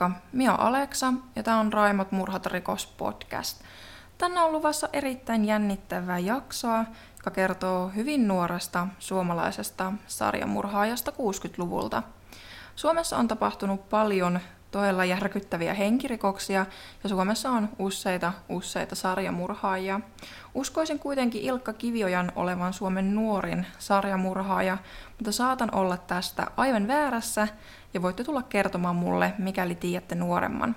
Moikka, minä olen Aleksa ja tämä on Raimat murhat rikos podcast. Tänään on luvassa erittäin jännittävää jaksoa, joka kertoo hyvin nuoresta suomalaisesta sarjamurhaajasta 60-luvulta. Suomessa on tapahtunut paljon todella järkyttäviä henkirikoksia ja Suomessa on useita, useita sarjamurhaajia. Uskoisin kuitenkin Ilkka Kiviojan olevan Suomen nuorin sarjamurhaaja, mutta saatan olla tästä aivan väärässä ja voitte tulla kertomaan mulle, mikäli tiedätte nuoremman.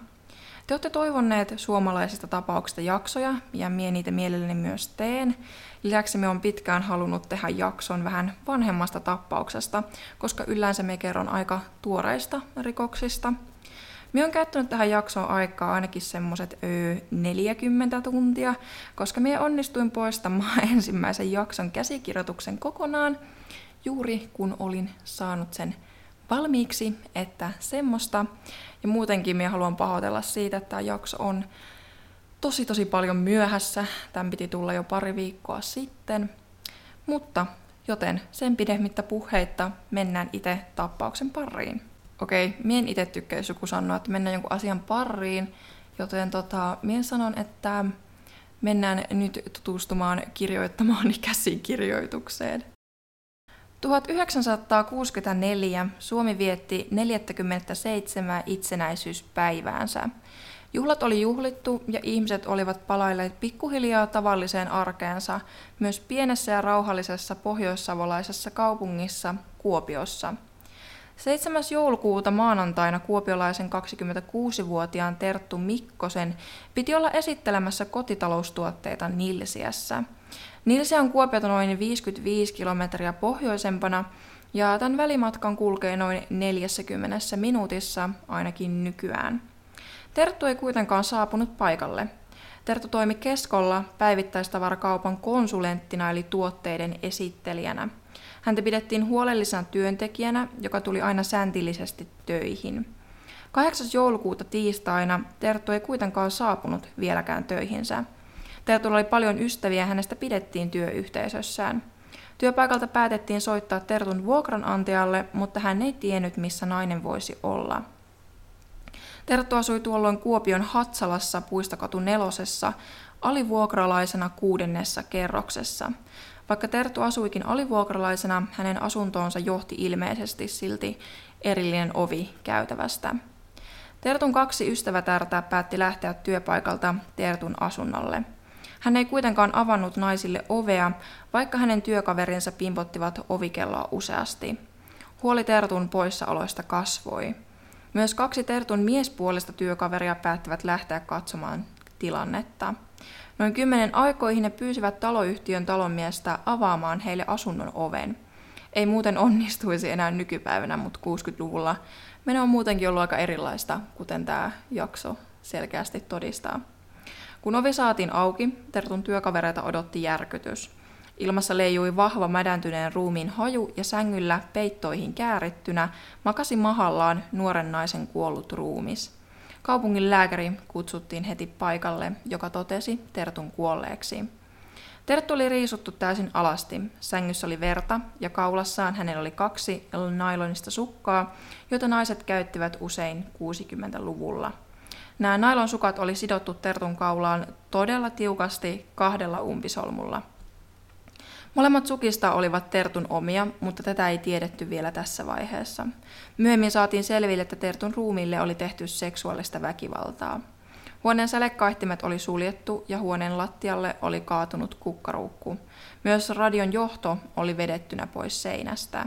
Te olette toivonneet suomalaisista tapauksista jaksoja, ja mie niitä mielelläni myös teen. Lisäksi me on pitkään halunnut tehdä jakson vähän vanhemmasta tappauksesta, koska yleensä me kerron aika tuoreista rikoksista. Me on käyttänyt tähän jaksoon aikaa ainakin semmoset 40 tuntia, koska me onnistuin poistamaan ensimmäisen jakson käsikirjoituksen kokonaan, juuri kun olin saanut sen valmiiksi, että semmoista. Ja muutenkin minä haluan pahoitella siitä, että tämä jakso on tosi tosi paljon myöhässä. Tämän piti tulla jo pari viikkoa sitten. Mutta joten sen pidemmittä puheitta mennään itse tappauksen pariin. Okei, mien itse tykkää, jos joku sanoo, että mennään jonkun asian pariin, joten tota, mien sanon, että mennään nyt tutustumaan kirjoittamaan käsikirjoitukseen. 1964 Suomi vietti 47 itsenäisyyspäiväänsä. Juhlat oli juhlittu ja ihmiset olivat palailleet pikkuhiljaa tavalliseen arkeensa myös pienessä ja rauhallisessa pohjoissavolaisessa kaupungissa Kuopiossa. 7. joulukuuta maanantaina kuopiolaisen 26-vuotiaan Terttu Mikkosen piti olla esittelemässä kotitaloustuotteita Nilsiässä – Nilse on Kuopiota noin 55 kilometriä pohjoisempana ja tämän välimatkan kulkee noin 40 minuutissa ainakin nykyään. Terttu ei kuitenkaan saapunut paikalle. Terttu toimi Keskolla päivittäistavarakaupan konsulenttina eli tuotteiden esittelijänä. Häntä pidettiin huolellisena työntekijänä, joka tuli aina säntillisesti töihin. 8. joulukuuta tiistaina Terttu ei kuitenkaan saapunut vieläkään töihinsä – Tertulla oli paljon ystäviä ja hänestä pidettiin työyhteisössään. Työpaikalta päätettiin soittaa Tertun vuokranantajalle, mutta hän ei tiennyt, missä nainen voisi olla. Terttu asui tuolloin Kuopion Hatsalassa puistokatu nelosessa alivuokralaisena kuudennessa kerroksessa. Vaikka Terttu asuikin alivuokralaisena, hänen asuntoonsa johti ilmeisesti silti erillinen ovi käytävästä. Tertun kaksi ystävätärtä päätti lähteä työpaikalta Tertun asunnolle – hän ei kuitenkaan avannut naisille ovea, vaikka hänen työkaverinsa pimpottivat ovikelloa useasti. Huoli Tertun poissaoloista kasvoi. Myös kaksi Tertun miespuolista työkaveria päättivät lähteä katsomaan tilannetta. Noin kymmenen aikoihin ne pyysivät taloyhtiön talonmiestä avaamaan heille asunnon oven. Ei muuten onnistuisi enää nykypäivänä, mutta 60-luvulla meno on muutenkin ollut aika erilaista, kuten tämä jakso selkeästi todistaa. Kun ovi saatiin auki, Tertun työkavereita odotti järkytys. Ilmassa leijui vahva mädäntyneen ruumiin haju ja sängyllä peittoihin käärittynä makasi mahallaan nuoren naisen kuollut ruumis. Kaupungin lääkäri kutsuttiin heti paikalle, joka totesi Tertun kuolleeksi. Terttu oli riisuttu täysin alasti. Sängyssä oli verta ja kaulassaan hänellä oli kaksi nailonista sukkaa, joita naiset käyttivät usein 60-luvulla. Nämä nailonsukat oli sidottu Tertun kaulaan todella tiukasti kahdella umpisolmulla. Molemmat sukista olivat Tertun omia, mutta tätä ei tiedetty vielä tässä vaiheessa. Myöhemmin saatiin selville, että Tertun ruumiille oli tehty seksuaalista väkivaltaa. Huoneen sälekaihtimet oli suljettu ja huoneen lattialle oli kaatunut kukkaruukku. Myös radion johto oli vedettynä pois seinästä.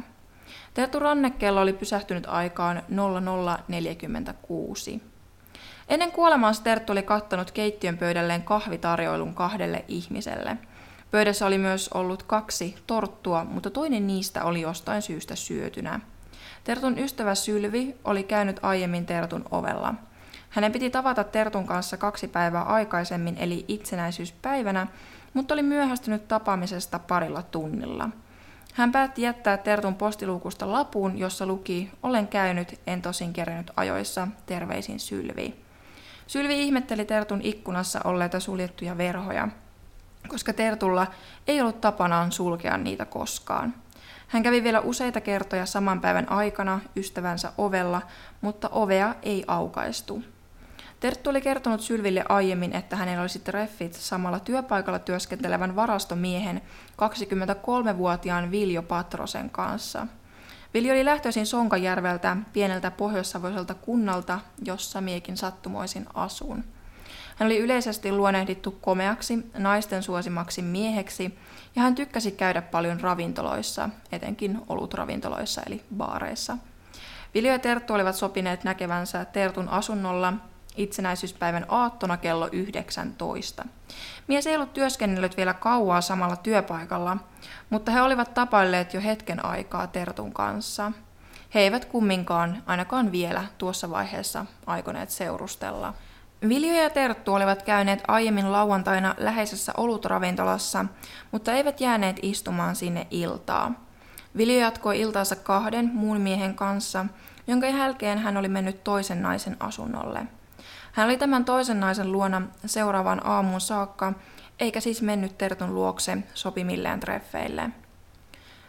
Tertun rannekello oli pysähtynyt aikaan 0046. Ennen kuolemaansa Terttu oli kattanut keittiön pöydälleen kahvitarjoilun kahdelle ihmiselle. Pöydässä oli myös ollut kaksi torttua, mutta toinen niistä oli jostain syystä syötynä. Tertun ystävä Sylvi oli käynyt aiemmin Tertun ovella. Hänen piti tavata Tertun kanssa kaksi päivää aikaisemmin, eli itsenäisyyspäivänä, mutta oli myöhästynyt tapaamisesta parilla tunnilla. Hän päätti jättää Tertun postiluukusta lapun, jossa luki, olen käynyt, en tosin kerennyt ajoissa, terveisin Sylvi. Sylvi ihmetteli Tertun ikkunassa olleita suljettuja verhoja, koska Tertulla ei ollut tapanaan sulkea niitä koskaan. Hän kävi vielä useita kertoja saman päivän aikana ystävänsä ovella, mutta ovea ei aukaistu. Terttu oli kertonut Sylville aiemmin, että hänellä olisi treffit samalla työpaikalla työskentelevän varastomiehen 23-vuotiaan Viljo Patrosen kanssa. Viljo oli lähtöisin Sonkajärveltä, pieneltä pohjoissavoiselta kunnalta, jossa miekin sattumoisin asun. Hän oli yleisesti luonnehdittu komeaksi, naisten suosimaksi mieheksi, ja hän tykkäsi käydä paljon ravintoloissa, etenkin olutravintoloissa eli baareissa. Viljo ja Terttu olivat sopineet näkevänsä Tertun asunnolla itsenäisyyspäivän aattona kello 19. Mies ei ollut työskennellyt vielä kauaa samalla työpaikalla, mutta he olivat tapailleet jo hetken aikaa Tertun kanssa. He eivät kumminkaan, ainakaan vielä tuossa vaiheessa, aikoneet seurustella. Viljo ja Terttu olivat käyneet aiemmin lauantaina läheisessä olutravintolassa, mutta eivät jääneet istumaan sinne iltaa. Viljo jatkoi iltaansa kahden muun miehen kanssa, jonka jälkeen hän oli mennyt toisen naisen asunnolle. Hän oli tämän toisen naisen luona seuraavan aamuun saakka, eikä siis mennyt Tertun luokse sopimilleen treffeille.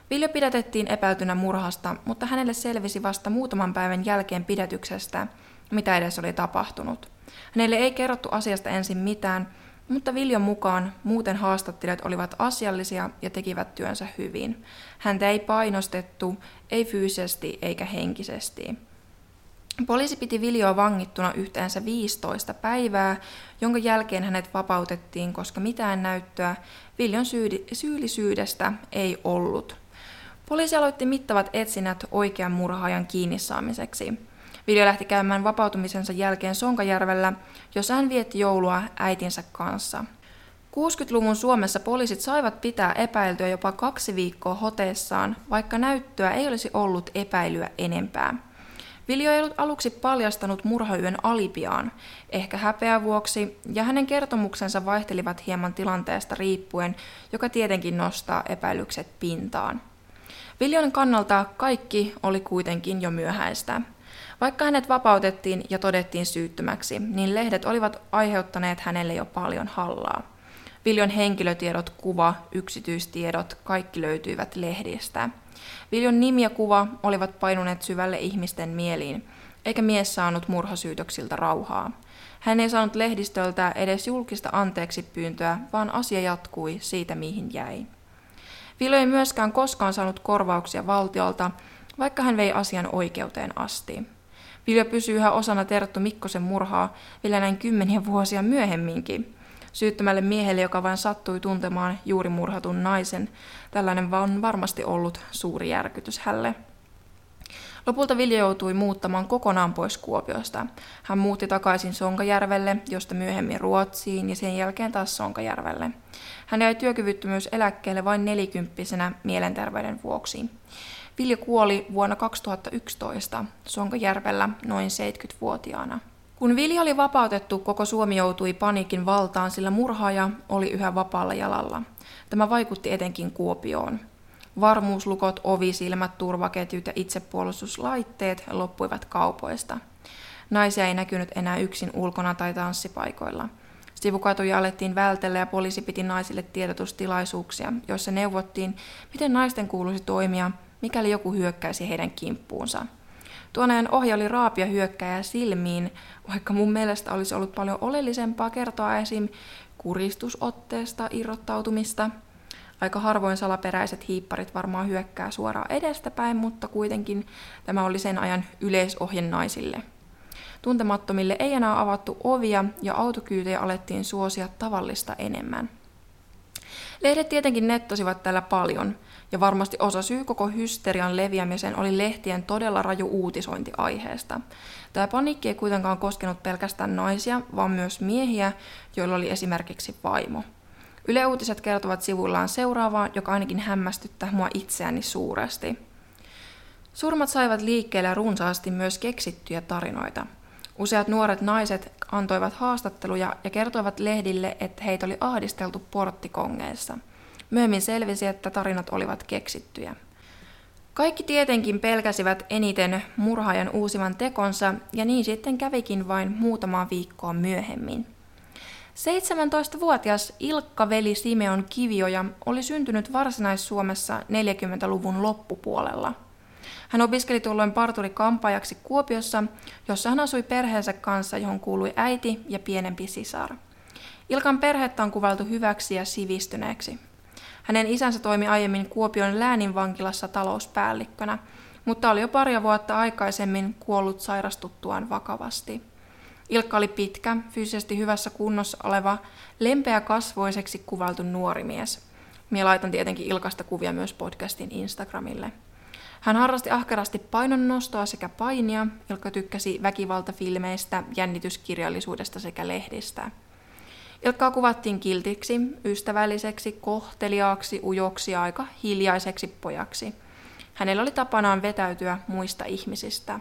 Viljo pidätettiin epäiltynä murhasta, mutta hänelle selvisi vasta muutaman päivän jälkeen pidätyksestä, mitä edes oli tapahtunut. Hänelle ei kerrottu asiasta ensin mitään, mutta Viljon mukaan muuten haastattelijat olivat asiallisia ja tekivät työnsä hyvin. Häntä ei painostettu, ei fyysisesti eikä henkisesti. Poliisi piti Viljoa vangittuna yhteensä 15 päivää, jonka jälkeen hänet vapautettiin, koska mitään näyttöä Viljon syyllisyydestä ei ollut. Poliisi aloitti mittavat etsinnät oikean murhaajan kiinni saamiseksi. Viljo lähti käymään vapautumisensa jälkeen Sonkajärvellä, jossa hän vietti joulua äitinsä kanssa. 60-luvun Suomessa poliisit saivat pitää epäiltyä jopa kaksi viikkoa hoteessaan, vaikka näyttöä ei olisi ollut epäilyä enempää. Viljo ei ollut aluksi paljastanut murhayön alipiaan, ehkä häpeä vuoksi, ja hänen kertomuksensa vaihtelivat hieman tilanteesta riippuen, joka tietenkin nostaa epäilykset pintaan. Viljon kannalta kaikki oli kuitenkin jo myöhäistä. Vaikka hänet vapautettiin ja todettiin syyttömäksi, niin lehdet olivat aiheuttaneet hänelle jo paljon hallaa. Viljon henkilötiedot, kuva, yksityistiedot, kaikki löytyivät lehdistä. Viljon nimi ja kuva olivat painuneet syvälle ihmisten mieliin, eikä mies saanut murhasyytöksiltä rauhaa. Hän ei saanut lehdistöltä edes julkista anteeksi pyyntöä, vaan asia jatkui siitä, mihin jäi. Viljo ei myöskään koskaan saanut korvauksia valtiolta, vaikka hän vei asian oikeuteen asti. Viljo pysyy yhä osana Terttu Mikkosen murhaa vielä näin kymmeniä vuosia myöhemminkin. Syyttömälle miehelle, joka vain sattui tuntemaan juuri murhatun naisen, tällainen on varmasti ollut suuri järkytys hälle. Lopulta Vilja joutui muuttamaan kokonaan pois Kuopiosta. Hän muutti takaisin Sonkajärvelle, josta myöhemmin Ruotsiin ja sen jälkeen taas Sonkajärvelle. Hän jäi työkyvyttömyys eläkkeelle vain nelikymppisenä mielenterveyden vuoksi. Vilja kuoli vuonna 2011 Sonkajärvellä noin 70-vuotiaana. Kun Vilja oli vapautettu, koko Suomi joutui paniikin valtaan, sillä murhaaja oli yhä vapaalla jalalla. Tämä vaikutti etenkin Kuopioon. Varmuuslukot, ovisilmät, turvaketjut ja itsepuolustuslaitteet loppuivat kaupoista. Naisia ei näkynyt enää yksin ulkona tai tanssipaikoilla. Sivukatuja alettiin vältellä ja poliisi piti naisille tiedotustilaisuuksia, joissa neuvottiin, miten naisten kuuluisi toimia mikäli joku hyökkäisi heidän kimppuunsa. Tuon ajan oli raapia hyökkäjä silmiin, vaikka mun mielestä olisi ollut paljon oleellisempaa kertoa esim. kuristusotteesta irrottautumista. Aika harvoin salaperäiset hiipparit varmaan hyökkää suoraan edestäpäin, mutta kuitenkin tämä oli sen ajan yleisohje naisille. Tuntemattomille ei enää avattu ovia ja autokyytejä alettiin suosia tavallista enemmän. Lehdet tietenkin nettosivat tällä paljon, ja varmasti osa syy koko hysterian leviämiseen oli lehtien todella raju uutisointi aiheesta. Tämä paniikki ei kuitenkaan koskenut pelkästään naisia, vaan myös miehiä, joilla oli esimerkiksi vaimo. Yle Uutiset kertovat sivuillaan seuraavaa, joka ainakin hämmästyttää mua itseäni suuresti. Surmat saivat liikkeelle runsaasti myös keksittyjä tarinoita. Useat nuoret naiset antoivat haastatteluja ja kertoivat lehdille, että heitä oli ahdisteltu porttikongeissa – Myöhemmin selvisi, että tarinat olivat keksittyjä. Kaikki tietenkin pelkäsivät eniten murhaajan uusivan tekonsa, ja niin sitten kävikin vain muutama viikkoa myöhemmin. 17-vuotias Ilkka-veli Simeon Kivioja oli syntynyt Varsinais-Suomessa 40-luvun loppupuolella. Hän opiskeli tuolloin parturi-kampaajaksi Kuopiossa, jossa hän asui perheensä kanssa, johon kuului äiti ja pienempi sisar. Ilkan perhettä on kuvailtu hyväksi ja sivistyneeksi. Hänen isänsä toimi aiemmin Kuopion lääninvankilassa talouspäällikkönä, mutta oli jo paria vuotta aikaisemmin kuollut sairastuttuaan vakavasti. Ilkka oli pitkä, fyysisesti hyvässä kunnossa oleva, lempeä kasvoiseksi kuvailtu nuori mies. Mie laitan tietenkin Ilkasta kuvia myös podcastin Instagramille. Hän harrasti ahkerasti painonnostoa sekä painia, Ilkka tykkäsi väkivaltafilmeistä, jännityskirjallisuudesta sekä lehdistä. Ilkkaa kuvattiin kiltiksi, ystävälliseksi, kohteliaaksi, ujoksi ja aika hiljaiseksi pojaksi. Hänellä oli tapanaan vetäytyä muista ihmisistä.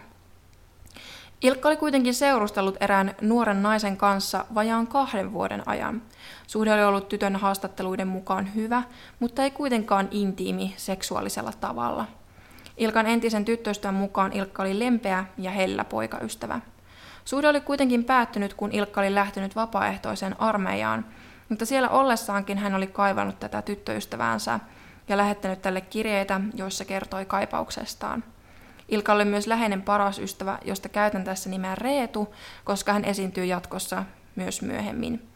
Ilkka oli kuitenkin seurustellut erään nuoren naisen kanssa vajaan kahden vuoden ajan. Suhde oli ollut tytön haastatteluiden mukaan hyvä, mutta ei kuitenkaan intiimi seksuaalisella tavalla. Ilkan entisen tyttöystävän mukaan Ilkka oli lempeä ja hellä poikaystävä. Suhde oli kuitenkin päättynyt, kun Ilkka oli lähtenyt vapaaehtoiseen armeijaan, mutta siellä ollessaankin hän oli kaivannut tätä tyttöystäväänsä ja lähettänyt tälle kirjeitä, joissa kertoi kaipauksestaan. Ilkka oli myös läheinen paras ystävä, josta käytän tässä nimeä Reetu, koska hän esiintyy jatkossa myös myöhemmin.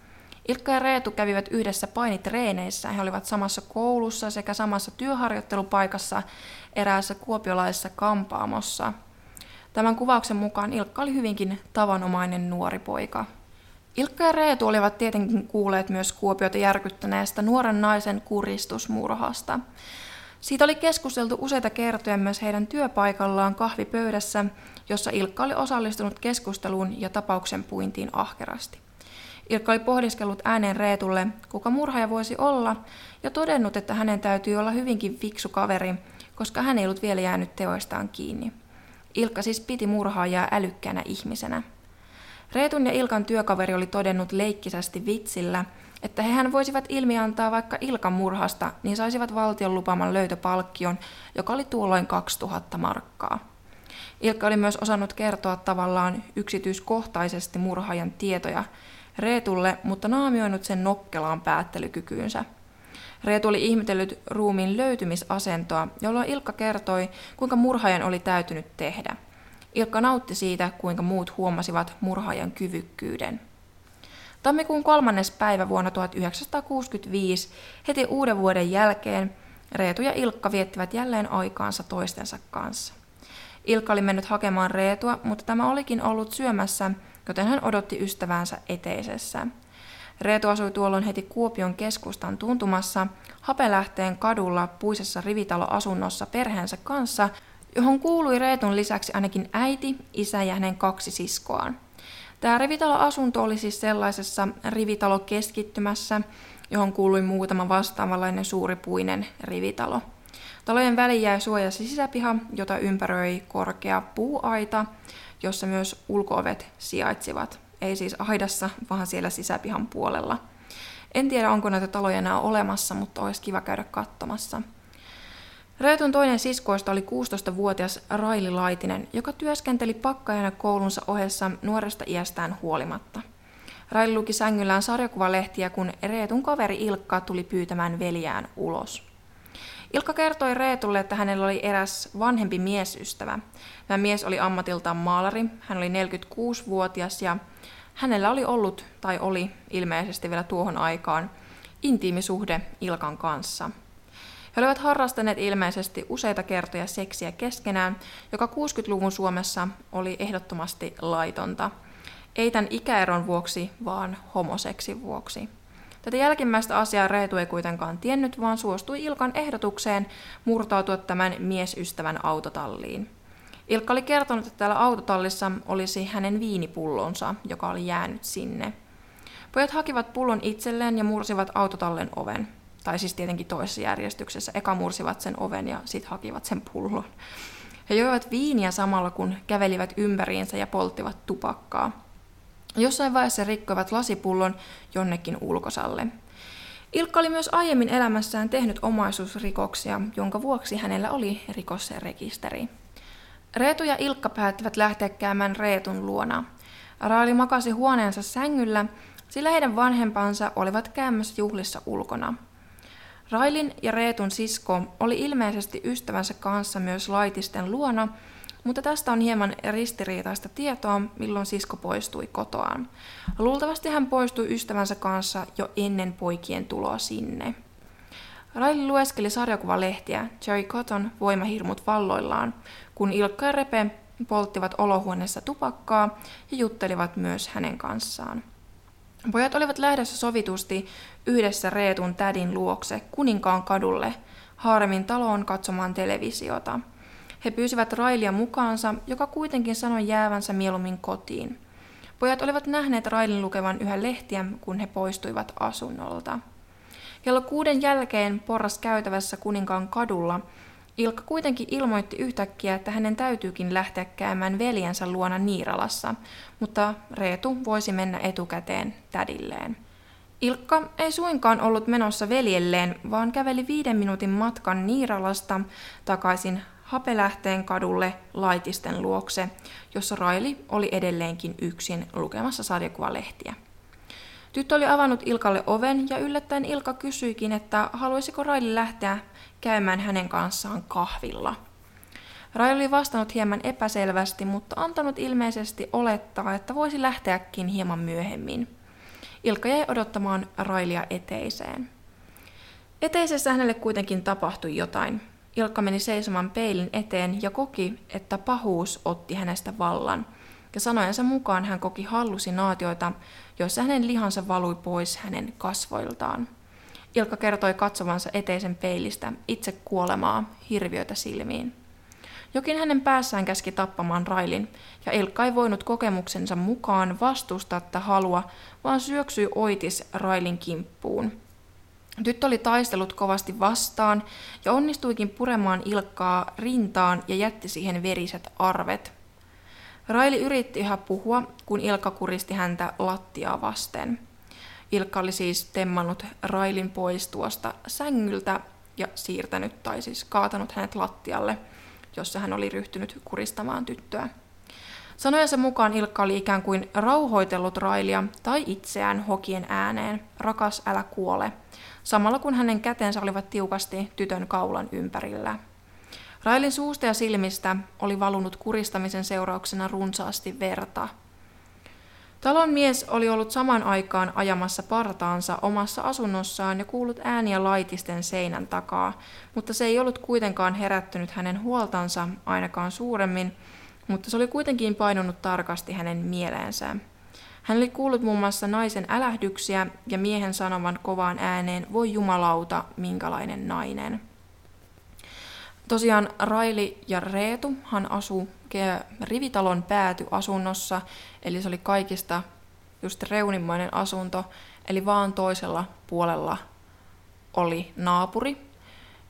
Ilkka ja Reetu kävivät yhdessä painitreeneissä. He olivat samassa koulussa sekä samassa työharjoittelupaikassa eräässä kuopiolaisessa kampaamossa. Tämän kuvauksen mukaan Ilkka oli hyvinkin tavanomainen nuori poika. Ilkka ja Reetu olivat tietenkin kuulleet myös Kuopiota järkyttäneestä nuoren naisen kuristusmurhasta. Siitä oli keskusteltu useita kertoja myös heidän työpaikallaan kahvipöydässä, jossa Ilkka oli osallistunut keskusteluun ja tapauksen puintiin ahkerasti. Ilkka oli pohdiskellut ääneen Reetulle, kuka murhaaja voisi olla, ja todennut, että hänen täytyy olla hyvinkin fiksu kaveri, koska hän ei ollut vielä jäänyt teoistaan kiinni. Ilkka siis piti murhaajaa älykkäänä ihmisenä. Reetun ja Ilkan työkaveri oli todennut leikkisästi vitsillä, että hehän voisivat ilmiantaa vaikka Ilkan murhasta, niin saisivat valtion lupaman löytöpalkkion, joka oli tuolloin 2000 markkaa. Ilkka oli myös osannut kertoa tavallaan yksityiskohtaisesti murhaajan tietoja Reetulle, mutta naamioinut sen nokkelaan päättelykykyynsä. Reetu oli ihmetellyt ruumiin löytymisasentoa, jolloin Ilkka kertoi, kuinka murhaajan oli täytynyt tehdä. Ilkka nautti siitä, kuinka muut huomasivat murhaajan kyvykkyyden. Tammikuun kolmannes päivä vuonna 1965, heti uuden vuoden jälkeen, Reetu ja Ilkka viettivät jälleen aikaansa toistensa kanssa. Ilkka oli mennyt hakemaan Reetua, mutta tämä olikin ollut syömässä, joten hän odotti ystäväänsä eteisessä. Reetu asui tuolloin heti Kuopion keskustan tuntumassa Hapelähteen kadulla puisessa rivitaloasunnossa perheensä kanssa, johon kuului Reetun lisäksi ainakin äiti, isä ja hänen kaksi siskoaan. Tämä rivitaloasunto oli siis sellaisessa rivitalokeskittymässä, johon kuului muutama vastaavanlainen suuripuinen rivitalo. Talojen väliin jäi suojasi sisäpiha, jota ympäröi korkea puuaita, jossa myös ulkoovet sijaitsivat. Ei siis aidassa, vaan siellä sisäpihan puolella. En tiedä, onko näitä taloja enää olemassa, mutta olisi kiva käydä katsomassa. Reetun toinen siskoista oli 16-vuotias Raili Laitinen, joka työskenteli pakkajana koulunsa ohessa nuoresta iästään huolimatta. Raili luki sängyllään sarjakuvalehtiä, kun Reetun kaveri Ilkka tuli pyytämään veljään ulos. Ilkka kertoi Reetulle, että hänellä oli eräs vanhempi miesystävä. Tämä mies oli ammatiltaan maalari, hän oli 46-vuotias ja hänellä oli ollut, tai oli ilmeisesti vielä tuohon aikaan, intiimisuhde Ilkan kanssa. He olivat harrastaneet ilmeisesti useita kertoja seksiä keskenään, joka 60-luvun Suomessa oli ehdottomasti laitonta. Ei tämän ikäeron vuoksi, vaan homoseksin vuoksi. Tätä jälkimmäistä asiaa Reetu ei kuitenkaan tiennyt, vaan suostui Ilkan ehdotukseen murtautua tämän miesystävän autotalliin. Ilkka oli kertonut, että täällä autotallissa olisi hänen viinipullonsa, joka oli jäänyt sinne. Pojat hakivat pullon itselleen ja mursivat autotallen oven. Tai siis tietenkin toisessa järjestyksessä. Eka mursivat sen oven ja sitten hakivat sen pullon. He joivat viiniä samalla kun kävelivät ympäriinsä ja polttivat tupakkaa. Jossain vaiheessa rikkoivat lasipullon jonnekin ulkosalle. Ilkka oli myös aiemmin elämässään tehnyt omaisuusrikoksia, jonka vuoksi hänellä oli rikosrekisteri. Reetu ja Ilkka päättivät lähteä käymään Reetun luona. Raali makasi huoneensa sängyllä sillä heidän vanhempansa olivat käymässä juhlissa ulkona. Railin ja Reetun sisko oli ilmeisesti ystävänsä kanssa myös laitisten luona, mutta tästä on hieman ristiriitaista tietoa, milloin sisko poistui kotoaan. Luultavasti hän poistui ystävänsä kanssa jo ennen poikien tuloa sinne. Raili lueskeli sarjakuvalehtiä Jerry Cotton voimahirmut valloillaan, kun Ilkka ja Repe polttivat olohuoneessa tupakkaa ja juttelivat myös hänen kanssaan. Pojat olivat lähdössä sovitusti yhdessä Reetun tädin luokse Kuninkaan kadulle Haaremin taloon katsomaan televisiota. He pyysivät Railia mukaansa, joka kuitenkin sanoi jäävänsä mieluummin kotiin. Pojat olivat nähneet Railin lukevan yhä lehtiä, kun he poistuivat asunnolta. Kello kuuden jälkeen porras käytävässä Kuninkaan kadulla Ilkka kuitenkin ilmoitti yhtäkkiä, että hänen täytyykin lähteä käymään veljensä luona Niiralassa, mutta Reetu voisi mennä etukäteen tädilleen. Ilkka ei suinkaan ollut menossa veljelleen, vaan käveli viiden minuutin matkan Niiralasta takaisin Hapelähteen kadulle laitisten luokse, jossa Raili oli edelleenkin yksin lukemassa sarjakuvalehtiä. Tyttö oli avannut Ilkalle oven ja yllättäen Ilka kysyikin, että haluaisiko Raili lähteä käymään hänen kanssaan kahvilla. Raili oli vastannut hieman epäselvästi, mutta antanut ilmeisesti olettaa, että voisi lähteäkin hieman myöhemmin. Ilkka jäi odottamaan Railia eteiseen. Eteisessä hänelle kuitenkin tapahtui jotain. Ilkka meni seisomaan peilin eteen ja koki, että pahuus otti hänestä vallan. Ja sanojensa mukaan hän koki hallusinaatioita, joissa hänen lihansa valui pois hänen kasvoiltaan. Ilkka kertoi katsovansa eteisen peilistä itse kuolemaa, hirviötä silmiin. Jokin hänen päässään käski tappamaan Railin, ja Ilkka ei voinut kokemuksensa mukaan vastustaa tätä halua, vaan syöksyi oitis Railin kimppuun. Tyttö oli taistellut kovasti vastaan ja onnistuikin puremaan Ilkkaa rintaan ja jätti siihen veriset arvet. Raili yritti yhä puhua, kun Ilkka kuristi häntä lattiaa vasten. Ilkka oli siis temmannut Railin pois tuosta sängyltä ja siirtänyt tai siis kaatanut hänet lattialle, jossa hän oli ryhtynyt kuristamaan tyttöä. Sanojensa mukaan Ilkka oli ikään kuin rauhoitellut Railia tai itseään hokien ääneen, rakas älä kuole, samalla kun hänen kätensä olivat tiukasti tytön kaulan ympärillä. Railin suusta ja silmistä oli valunut kuristamisen seurauksena runsaasti verta. Talon mies oli ollut saman aikaan ajamassa partaansa omassa asunnossaan ja kuullut ääniä laitisten seinän takaa, mutta se ei ollut kuitenkaan herättynyt hänen huoltansa ainakaan suuremmin, mutta se oli kuitenkin painunut tarkasti hänen mieleensä. Hän oli kuullut muun muassa naisen älähdyksiä ja miehen sanovan kovaan ääneen, voi jumalauta, minkälainen nainen. Tosiaan Raili ja Reetu hän asuu rivitalon päätyasunnossa, eli se oli kaikista just reunimmainen asunto, eli vaan toisella puolella oli naapuri.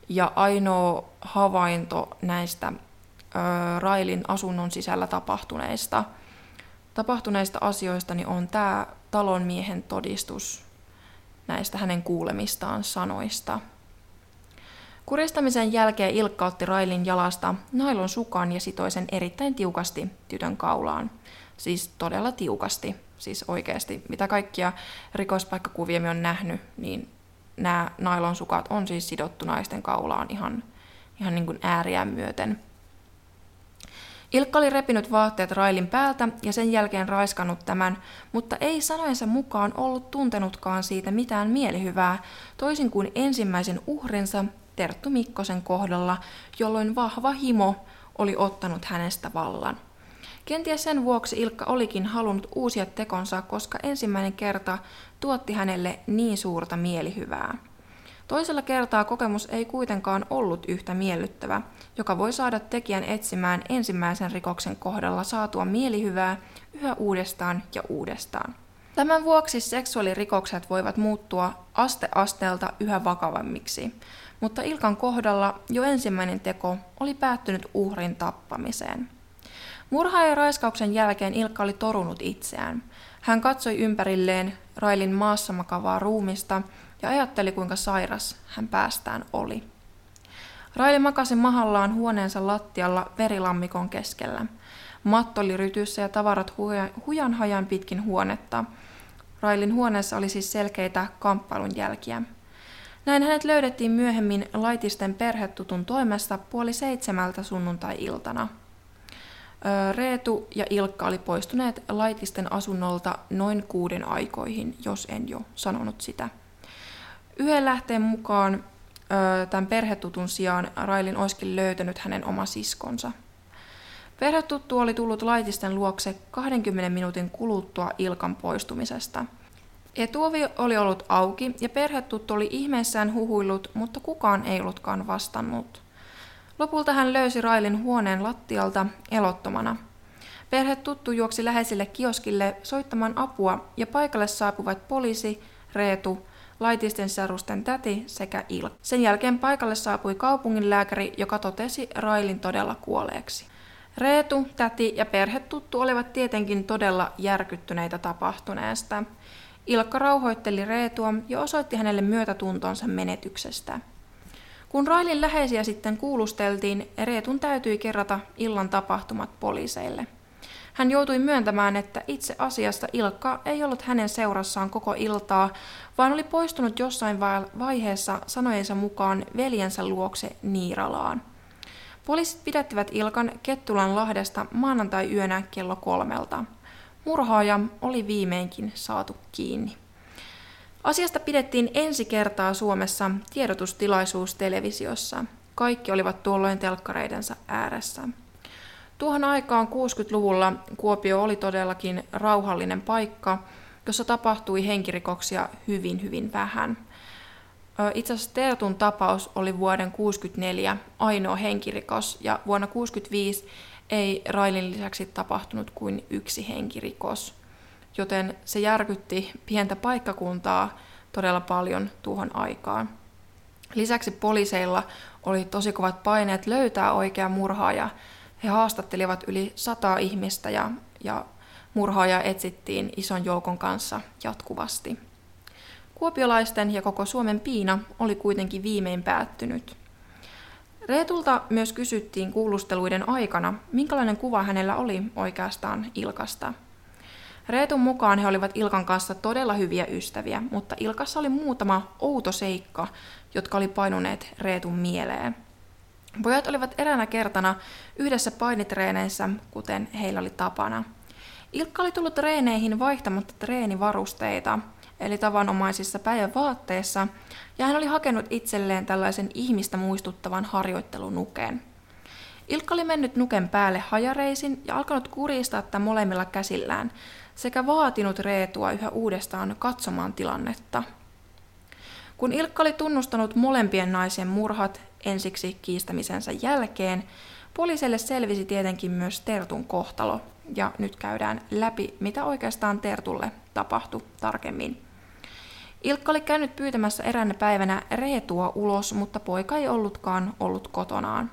Ja ainoa havainto näistä ö, Railin asunnon sisällä tapahtuneista, tapahtuneista asioista niin on tämä talon miehen todistus näistä hänen kuulemistaan sanoista. Kuristamisen jälkeen Ilkka otti Railin jalasta nailon sukan ja sitoi sen erittäin tiukasti tytön kaulaan. Siis todella tiukasti, siis oikeasti. Mitä kaikkia rikospaikkakuvia me on nähnyt, niin nämä nailon sukat on siis sidottu naisten kaulaan ihan, ihan niin kuin ääriään myöten. Ilkka oli repinyt vaatteet Railin päältä ja sen jälkeen raiskannut tämän, mutta ei sanojensa mukaan ollut tuntenutkaan siitä mitään mielihyvää, toisin kuin ensimmäisen uhrinsa Terttu Mikkosen kohdalla, jolloin vahva himo oli ottanut hänestä vallan. Kenties sen vuoksi Ilkka olikin halunnut uusia tekonsa, koska ensimmäinen kerta tuotti hänelle niin suurta mielihyvää. Toisella kertaa kokemus ei kuitenkaan ollut yhtä miellyttävä, joka voi saada tekijän etsimään ensimmäisen rikoksen kohdalla saatua mielihyvää yhä uudestaan ja uudestaan. Tämän vuoksi seksuaalirikokset voivat muuttua aste asteelta yhä vakavammiksi, mutta Ilkan kohdalla jo ensimmäinen teko oli päättynyt uhrin tappamiseen. Murha ja raiskauksen jälkeen Ilkka oli torunut itseään. Hän katsoi ympärilleen Railin maassa makavaa ruumista ja ajatteli, kuinka sairas hän päästään oli. Raili makasi mahallaan huoneensa lattialla verilammikon keskellä. Matto oli rytyssä ja tavarat hujan hajan pitkin huonetta. Railin huoneessa oli siis selkeitä kamppailun jälkiä. Näin hänet löydettiin myöhemmin laitisten perhetutun toimesta puoli seitsemältä sunnuntai-iltana. Reetu ja Ilkka oli poistuneet laitisten asunnolta noin kuuden aikoihin, jos en jo sanonut sitä. Yhden lähteen mukaan tämän perhetutun sijaan Railin olisikin löytänyt hänen oma siskonsa. Perhetuttu oli tullut laitisten luokse 20 minuutin kuluttua Ilkan poistumisesta. Etuovi oli ollut auki ja perhetuttu oli ihmeessään huhuillut, mutta kukaan ei ollutkaan vastannut. Lopulta hän löysi Railin huoneen lattialta elottomana. Perhe tuttu juoksi läheiselle kioskille soittamaan apua ja paikalle saapuvat poliisi, Reetu, laitisten sarusten täti sekä Il. Sen jälkeen paikalle saapui kaupungin lääkäri, joka totesi Railin todella kuolleeksi. Reetu, täti ja perhetuttu olivat tietenkin todella järkyttyneitä tapahtuneesta. Ilkka rauhoitteli Reetua ja osoitti hänelle myötätuntonsa menetyksestä. Kun Railin läheisiä sitten kuulusteltiin, Reetun täytyi kerrata illan tapahtumat poliiseille. Hän joutui myöntämään, että itse asiasta Ilkka ei ollut hänen seurassaan koko iltaa, vaan oli poistunut jossain vaiheessa sanojensa mukaan veljensä luokse Niiralaan. Poliisit pidättivät Ilkan Kettulan lahdesta maanantai-yönä kello kolmelta. Murhaaja oli viimeinkin saatu kiinni. Asiasta pidettiin ensi kertaa Suomessa tiedotustilaisuus televisiossa. Kaikki olivat tuolloin telkkareidensa ääressä. Tuohon aikaan 60-luvulla Kuopio oli todellakin rauhallinen paikka, jossa tapahtui henkirikoksia hyvin hyvin vähän. Itse asiassa Teetun tapaus oli vuoden 64 ainoa henkirikos ja vuonna 65 ei Railin lisäksi tapahtunut kuin yksi henkirikos joten se järkytti pientä paikkakuntaa todella paljon tuohon aikaan. Lisäksi poliiseilla oli tosi kovat paineet löytää oikea murhaaja. He haastattelivat yli sata ihmistä ja, ja murhaaja etsittiin ison joukon kanssa jatkuvasti. Kuopiolaisten ja koko Suomen piina oli kuitenkin viimein päättynyt. Reetulta myös kysyttiin kuulusteluiden aikana, minkälainen kuva hänellä oli oikeastaan Ilkasta – Reetun mukaan he olivat Ilkan kanssa todella hyviä ystäviä, mutta Ilkassa oli muutama outo seikka, jotka oli painuneet Reetun mieleen. Pojat olivat eräänä kertana yhdessä painitreeneissä, kuten heillä oli tapana. Ilkka oli tullut treeneihin vaihtamatta treenivarusteita, eli tavanomaisissa päivävaatteissa, ja hän oli hakenut itselleen tällaisen ihmistä muistuttavan harjoittelunuken. Ilkka oli mennyt nuken päälle hajareisin ja alkanut kuristaa tätä molemmilla käsillään, sekä vaatinut Reetua yhä uudestaan katsomaan tilannetta. Kun Ilkka oli tunnustanut molempien naisen murhat ensiksi kiistämisensä jälkeen, poliisille selvisi tietenkin myös Tertun kohtalo, ja nyt käydään läpi, mitä oikeastaan Tertulle tapahtui tarkemmin. Ilkka oli käynyt pyytämässä eräänä päivänä Reetua ulos, mutta poika ei ollutkaan ollut kotonaan.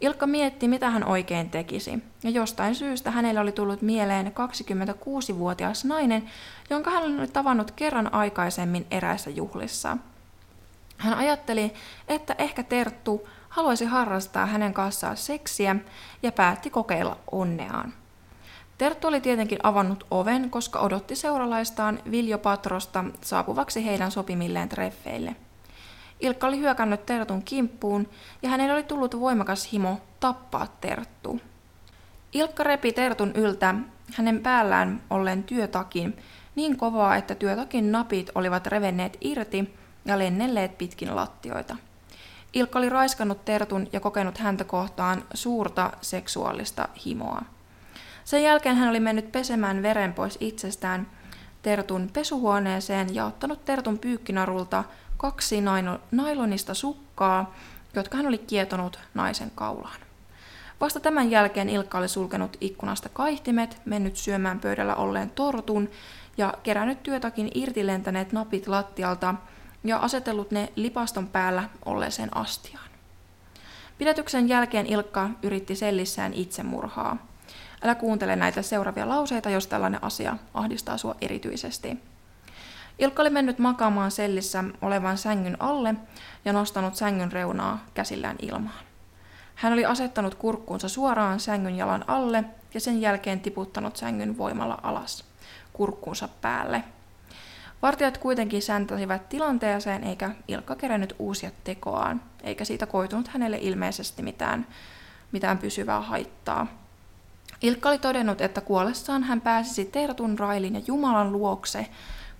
Ilkka mietti, mitä hän oikein tekisi, ja jostain syystä hänellä oli tullut mieleen 26-vuotias nainen, jonka hän oli tavannut kerran aikaisemmin eräissä juhlissa. Hän ajatteli, että ehkä Terttu haluaisi harrastaa hänen kanssaan seksiä ja päätti kokeilla onneaan. Terttu oli tietenkin avannut oven, koska odotti seuralaistaan Viljo Patrosta saapuvaksi heidän sopimilleen treffeille – Ilkka oli hyökännyt Tertun kimppuun ja hänellä oli tullut voimakas himo tappaa Terttu. Ilkka repi Tertun yltä hänen päällään olleen työtakin niin kovaa, että työtakin napit olivat revenneet irti ja lennelleet pitkin lattioita. Ilkka oli raiskannut Tertun ja kokenut häntä kohtaan suurta seksuaalista himoa. Sen jälkeen hän oli mennyt pesemään veren pois itsestään Tertun pesuhuoneeseen ja ottanut Tertun pyykkinarulta kaksi nailonista sukkaa, jotka hän oli kietonut naisen kaulaan. Vasta tämän jälkeen Ilkka oli sulkenut ikkunasta kaihtimet, mennyt syömään pöydällä olleen tortun ja kerännyt työtakin irti lentäneet napit lattialta ja asetellut ne lipaston päällä olleeseen astiaan. Pidätyksen jälkeen Ilkka yritti sellissään itsemurhaa. Älä kuuntele näitä seuraavia lauseita, jos tällainen asia ahdistaa sua erityisesti. Ilkka oli mennyt makaamaan sellissä olevan sängyn alle ja nostanut sängyn reunaa käsillään ilmaan. Hän oli asettanut kurkkuunsa suoraan sängyn jalan alle ja sen jälkeen tiputtanut sängyn voimalla alas, kurkkuunsa päälle. Vartijat kuitenkin säntäsivät tilanteeseen eikä Ilkka kerännyt uusia tekoaan, eikä siitä koitunut hänelle ilmeisesti mitään, mitään pysyvää haittaa. Ilkka oli todennut, että kuollessaan hän pääsisi Tertun Railin ja Jumalan luokse,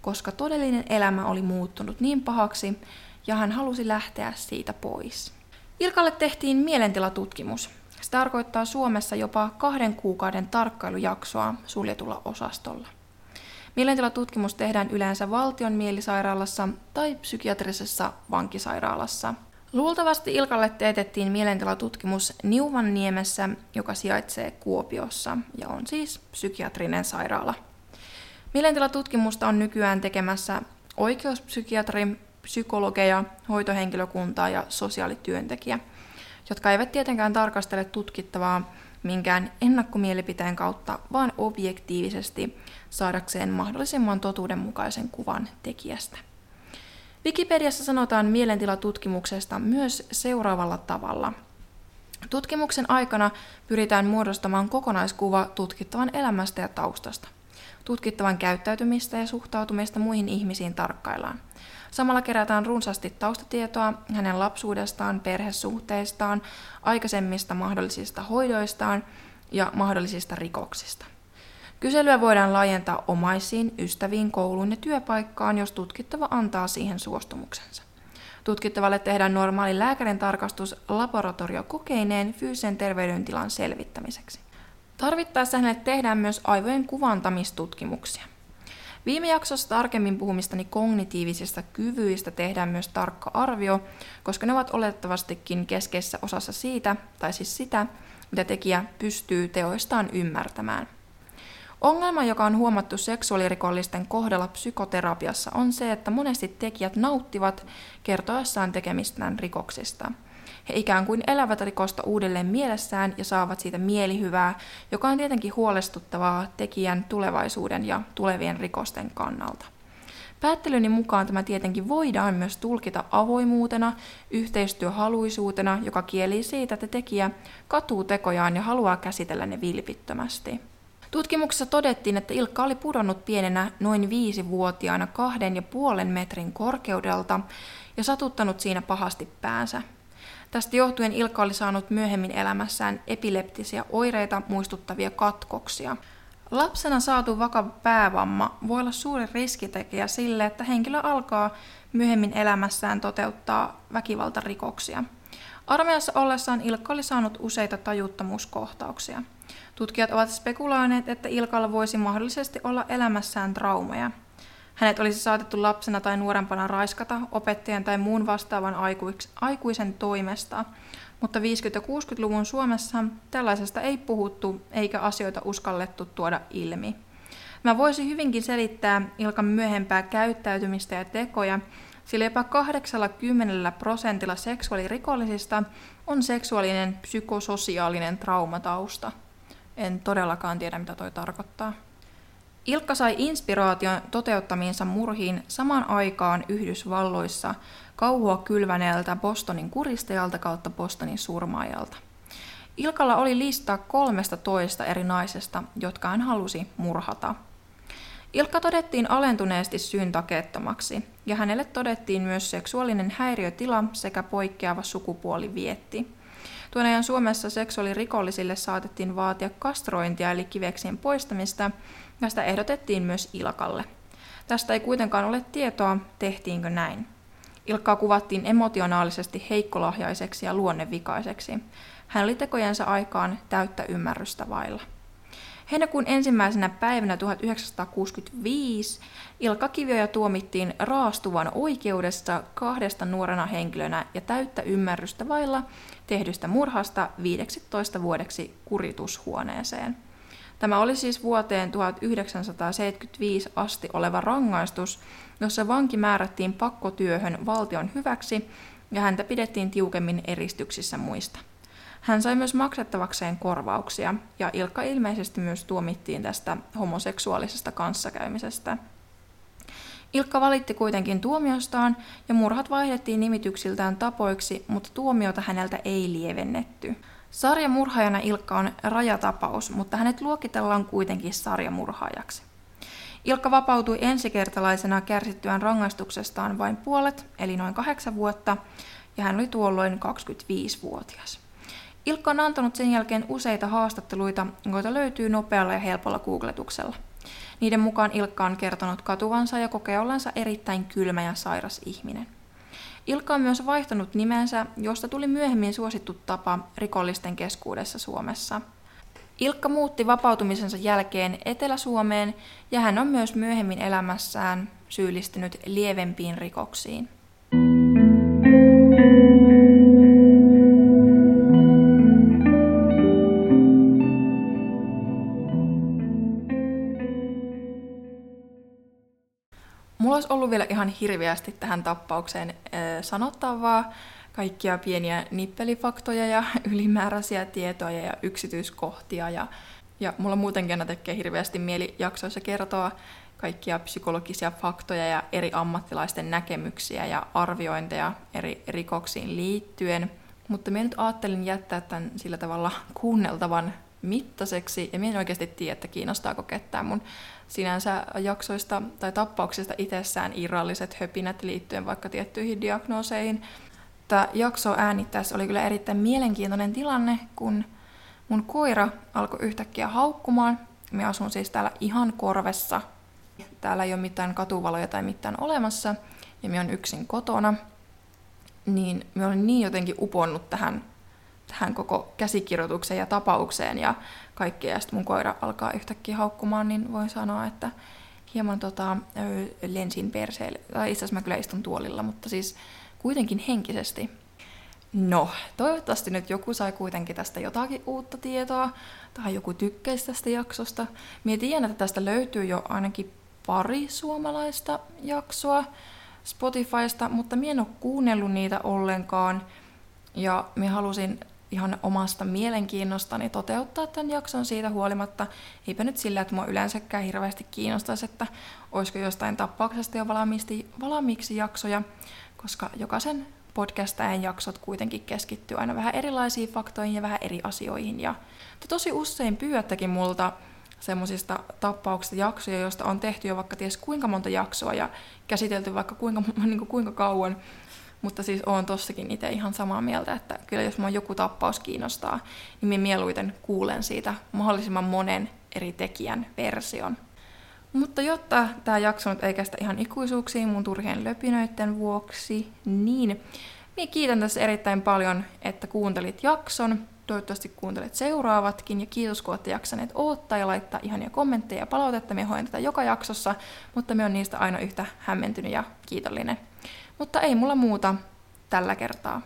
koska todellinen elämä oli muuttunut niin pahaksi ja hän halusi lähteä siitä pois. Ilkalle tehtiin mielentilatutkimus. Se tarkoittaa Suomessa jopa kahden kuukauden tarkkailujaksoa suljetulla osastolla. Mielentilatutkimus tehdään yleensä valtion mielisairaalassa tai psykiatrisessa vankisairaalassa. Luultavasti Ilkalle teetettiin mielentilatutkimus Niuvanniemessä, joka sijaitsee Kuopiossa ja on siis psykiatrinen sairaala. Mielentilatutkimusta on nykyään tekemässä oikeuspsykiatri, psykologeja, hoitohenkilökuntaa ja sosiaalityöntekijä, jotka eivät tietenkään tarkastele tutkittavaa minkään ennakkomielipiteen kautta, vaan objektiivisesti saadakseen mahdollisimman totuudenmukaisen kuvan tekijästä. Wikipediassa sanotaan mielentilatutkimuksesta myös seuraavalla tavalla. Tutkimuksen aikana pyritään muodostamaan kokonaiskuva tutkittavan elämästä ja taustasta. Tutkittavan käyttäytymistä ja suhtautumista muihin ihmisiin tarkkaillaan. Samalla kerätään runsaasti taustatietoa hänen lapsuudestaan, perhesuhteistaan, aikaisemmista mahdollisista hoidoistaan ja mahdollisista rikoksista. Kyselyä voidaan laajentaa omaisiin, ystäviin, kouluun ja työpaikkaan, jos tutkittava antaa siihen suostumuksensa. Tutkittavalle tehdään normaali lääkärin tarkastus laboratoriokokeineen fyysisen terveydentilan selvittämiseksi. Tarvittaessa hänelle tehdään myös aivojen kuvantamistutkimuksia. Viime jaksossa tarkemmin puhumistani kognitiivisista kyvyistä tehdään myös tarkka arvio, koska ne ovat olettavastikin keskeisessä osassa siitä, tai siis sitä, mitä tekijä pystyy teoistaan ymmärtämään. Ongelma, joka on huomattu seksuaalirikollisten kohdalla psykoterapiassa, on se, että monesti tekijät nauttivat kertoessaan tekemistään rikoksista – he ikään kuin elävät rikosta uudelleen mielessään ja saavat siitä mielihyvää, joka on tietenkin huolestuttavaa tekijän tulevaisuuden ja tulevien rikosten kannalta. Päättelyni mukaan tämä tietenkin voidaan myös tulkita avoimuutena, yhteistyöhaluisuutena, joka kieli siitä, että tekijä katuu tekojaan ja haluaa käsitellä ne vilpittömästi. Tutkimuksessa todettiin, että Ilkka oli pudonnut pienenä noin viisivuotiaana kahden ja puolen metrin korkeudelta ja satuttanut siinä pahasti päänsä. Tästä johtuen Ilkka oli saanut myöhemmin elämässään epileptisiä oireita muistuttavia katkoksia. Lapsena saatu vakava päävamma voi olla suuri riskitekijä sille, että henkilö alkaa myöhemmin elämässään toteuttaa väkivaltarikoksia. Armeijassa ollessaan Ilkka oli saanut useita tajuttomuuskohtauksia. Tutkijat ovat spekuloineet, että Ilkalla voisi mahdollisesti olla elämässään traumeja. Hänet olisi saatettu lapsena tai nuorempana raiskata opettajan tai muun vastaavan aikuisen toimesta, mutta 50- ja 60-luvun Suomessa tällaisesta ei puhuttu eikä asioita uskallettu tuoda ilmi. Mä voisin hyvinkin selittää Ilkan myöhempää käyttäytymistä ja tekoja, sillä jopa 80 prosentilla seksuaalirikollisista on seksuaalinen psykososiaalinen traumatausta. En todellakaan tiedä, mitä toi tarkoittaa. Ilkka sai inspiraation toteuttamiinsa murhiin samaan aikaan Yhdysvalloissa kauhua kylväneeltä Bostonin kuristajalta kautta Bostonin surmaajalta. Ilkalla oli lista kolmesta toista eri naisesta, jotka hän halusi murhata. Ilkka todettiin alentuneesti syyntakeettomaksi, ja hänelle todettiin myös seksuaalinen häiriötila sekä poikkeava sukupuolivietti. Tuon ajan Suomessa seksuaalirikollisille saatettiin vaatia kastrointia eli kiveksien poistamista, ja sitä ehdotettiin myös Ilkalle. Tästä ei kuitenkaan ole tietoa, tehtiinkö näin. Ilkkaa kuvattiin emotionaalisesti heikkolahjaiseksi ja luonnevikaiseksi. Hän oli tekojensa aikaan täyttä ymmärrystä vailla. Heinäkuun ensimmäisenä päivänä 1965 Ilkka Kivioja tuomittiin raastuvan oikeudessa kahdesta nuorena henkilönä ja täyttä ymmärrystä vailla tehdystä murhasta 15 vuodeksi kuritushuoneeseen. Tämä oli siis vuoteen 1975 asti oleva rangaistus, jossa vanki määrättiin pakkotyöhön valtion hyväksi ja häntä pidettiin tiukemmin eristyksissä muista. Hän sai myös maksettavakseen korvauksia, ja Ilkka ilmeisesti myös tuomittiin tästä homoseksuaalisesta kanssakäymisestä. Ilkka valitti kuitenkin tuomiostaan, ja murhat vaihdettiin nimityksiltään tapoiksi, mutta tuomiota häneltä ei lievennetty. Sarjamurhaajana Ilkka on rajatapaus, mutta hänet luokitellaan kuitenkin sarjamurhaajaksi. Ilkka vapautui ensikertalaisena kärsittyään rangaistuksestaan vain puolet, eli noin kahdeksan vuotta, ja hän oli tuolloin 25-vuotias. Ilkka on antanut sen jälkeen useita haastatteluita, joita löytyy nopealla ja helpolla googletuksella. Niiden mukaan Ilkka on kertonut katuvansa ja kokee ollensa erittäin kylmä ja sairas ihminen. Ilkka on myös vaihtanut nimensä, josta tuli myöhemmin suosittu tapa rikollisten keskuudessa Suomessa. Ilkka muutti vapautumisensa jälkeen Etelä-Suomeen ja hän on myös myöhemmin elämässään syyllistynyt lievempiin rikoksiin. Mulla olisi ollut vielä ihan hirveästi tähän tappaukseen sanottavaa, kaikkia pieniä nippelifaktoja ja ylimääräisiä tietoja ja yksityiskohtia. Ja, ja mulla muutenkin aina tekee hirveästi mieli jaksoissa kertoa kaikkia psykologisia faktoja ja eri ammattilaisten näkemyksiä ja arviointeja eri rikoksiin liittyen. Mutta minä nyt ajattelin jättää tämän sillä tavalla kuunneltavan mittaiseksi, ja minä en oikeasti tiedä, että kiinnostaako ketään mun sinänsä jaksoista tai tappauksista itsessään irralliset höpinät liittyen vaikka tiettyihin diagnooseihin. Tämä jakso äänittäessä oli kyllä erittäin mielenkiintoinen tilanne, kun mun koira alkoi yhtäkkiä haukkumaan. Me asun siis täällä ihan korvessa. Täällä ei ole mitään katuvaloja tai mitään olemassa, ja me on yksin kotona. Niin me olin niin jotenkin uponnut tähän tähän koko käsikirjoitukseen ja tapaukseen ja kaikkea. Ja sitten mun koira alkaa yhtäkkiä haukkumaan, niin voin sanoa, että hieman tota, lensin perseelle. Tai itse asiassa mä kyllä istun tuolilla, mutta siis kuitenkin henkisesti. No, toivottavasti nyt joku sai kuitenkin tästä jotakin uutta tietoa, tai joku tykkäisi tästä jaksosta. Mie tiedän, että tästä löytyy jo ainakin pari suomalaista jaksoa Spotifysta, mutta mie en ole kuunnellut niitä ollenkaan. Ja minä halusin ihan omasta mielenkiinnostani toteuttaa tämän jakson siitä huolimatta. Eipä nyt sillä, että mua yleensäkään hirveästi kiinnostaisi, että olisiko jostain tappauksesta jo valmiiksi, valmiiksi jaksoja, koska jokaisen podcastajan jaksot kuitenkin keskittyy aina vähän erilaisiin faktoihin ja vähän eri asioihin. Ja te tosi usein pyydättekin multa semmoisista tappauksista jaksoja, joista on tehty jo vaikka ties kuinka monta jaksoa ja käsitelty vaikka kuinka, niin kuin kuinka kauan. Mutta siis oon tossakin itse ihan samaa mieltä, että kyllä jos mua joku tappaus kiinnostaa, niin minä mieluiten kuulen siitä mahdollisimman monen eri tekijän version. Mutta jotta tämä jakso nyt ei kestä ihan ikuisuuksiin mun turhien löpinöiden vuoksi, niin minä kiitän tässä erittäin paljon, että kuuntelit jakson. Toivottavasti kuuntelet seuraavatkin ja kiitos kun olette jaksaneet odottaa ja laittaa ihania kommentteja ja palautetta. Me hoidan tätä joka jaksossa, mutta me on niistä aina yhtä hämmentynyt ja kiitollinen. Mutta ei mulla muuta tällä kertaa.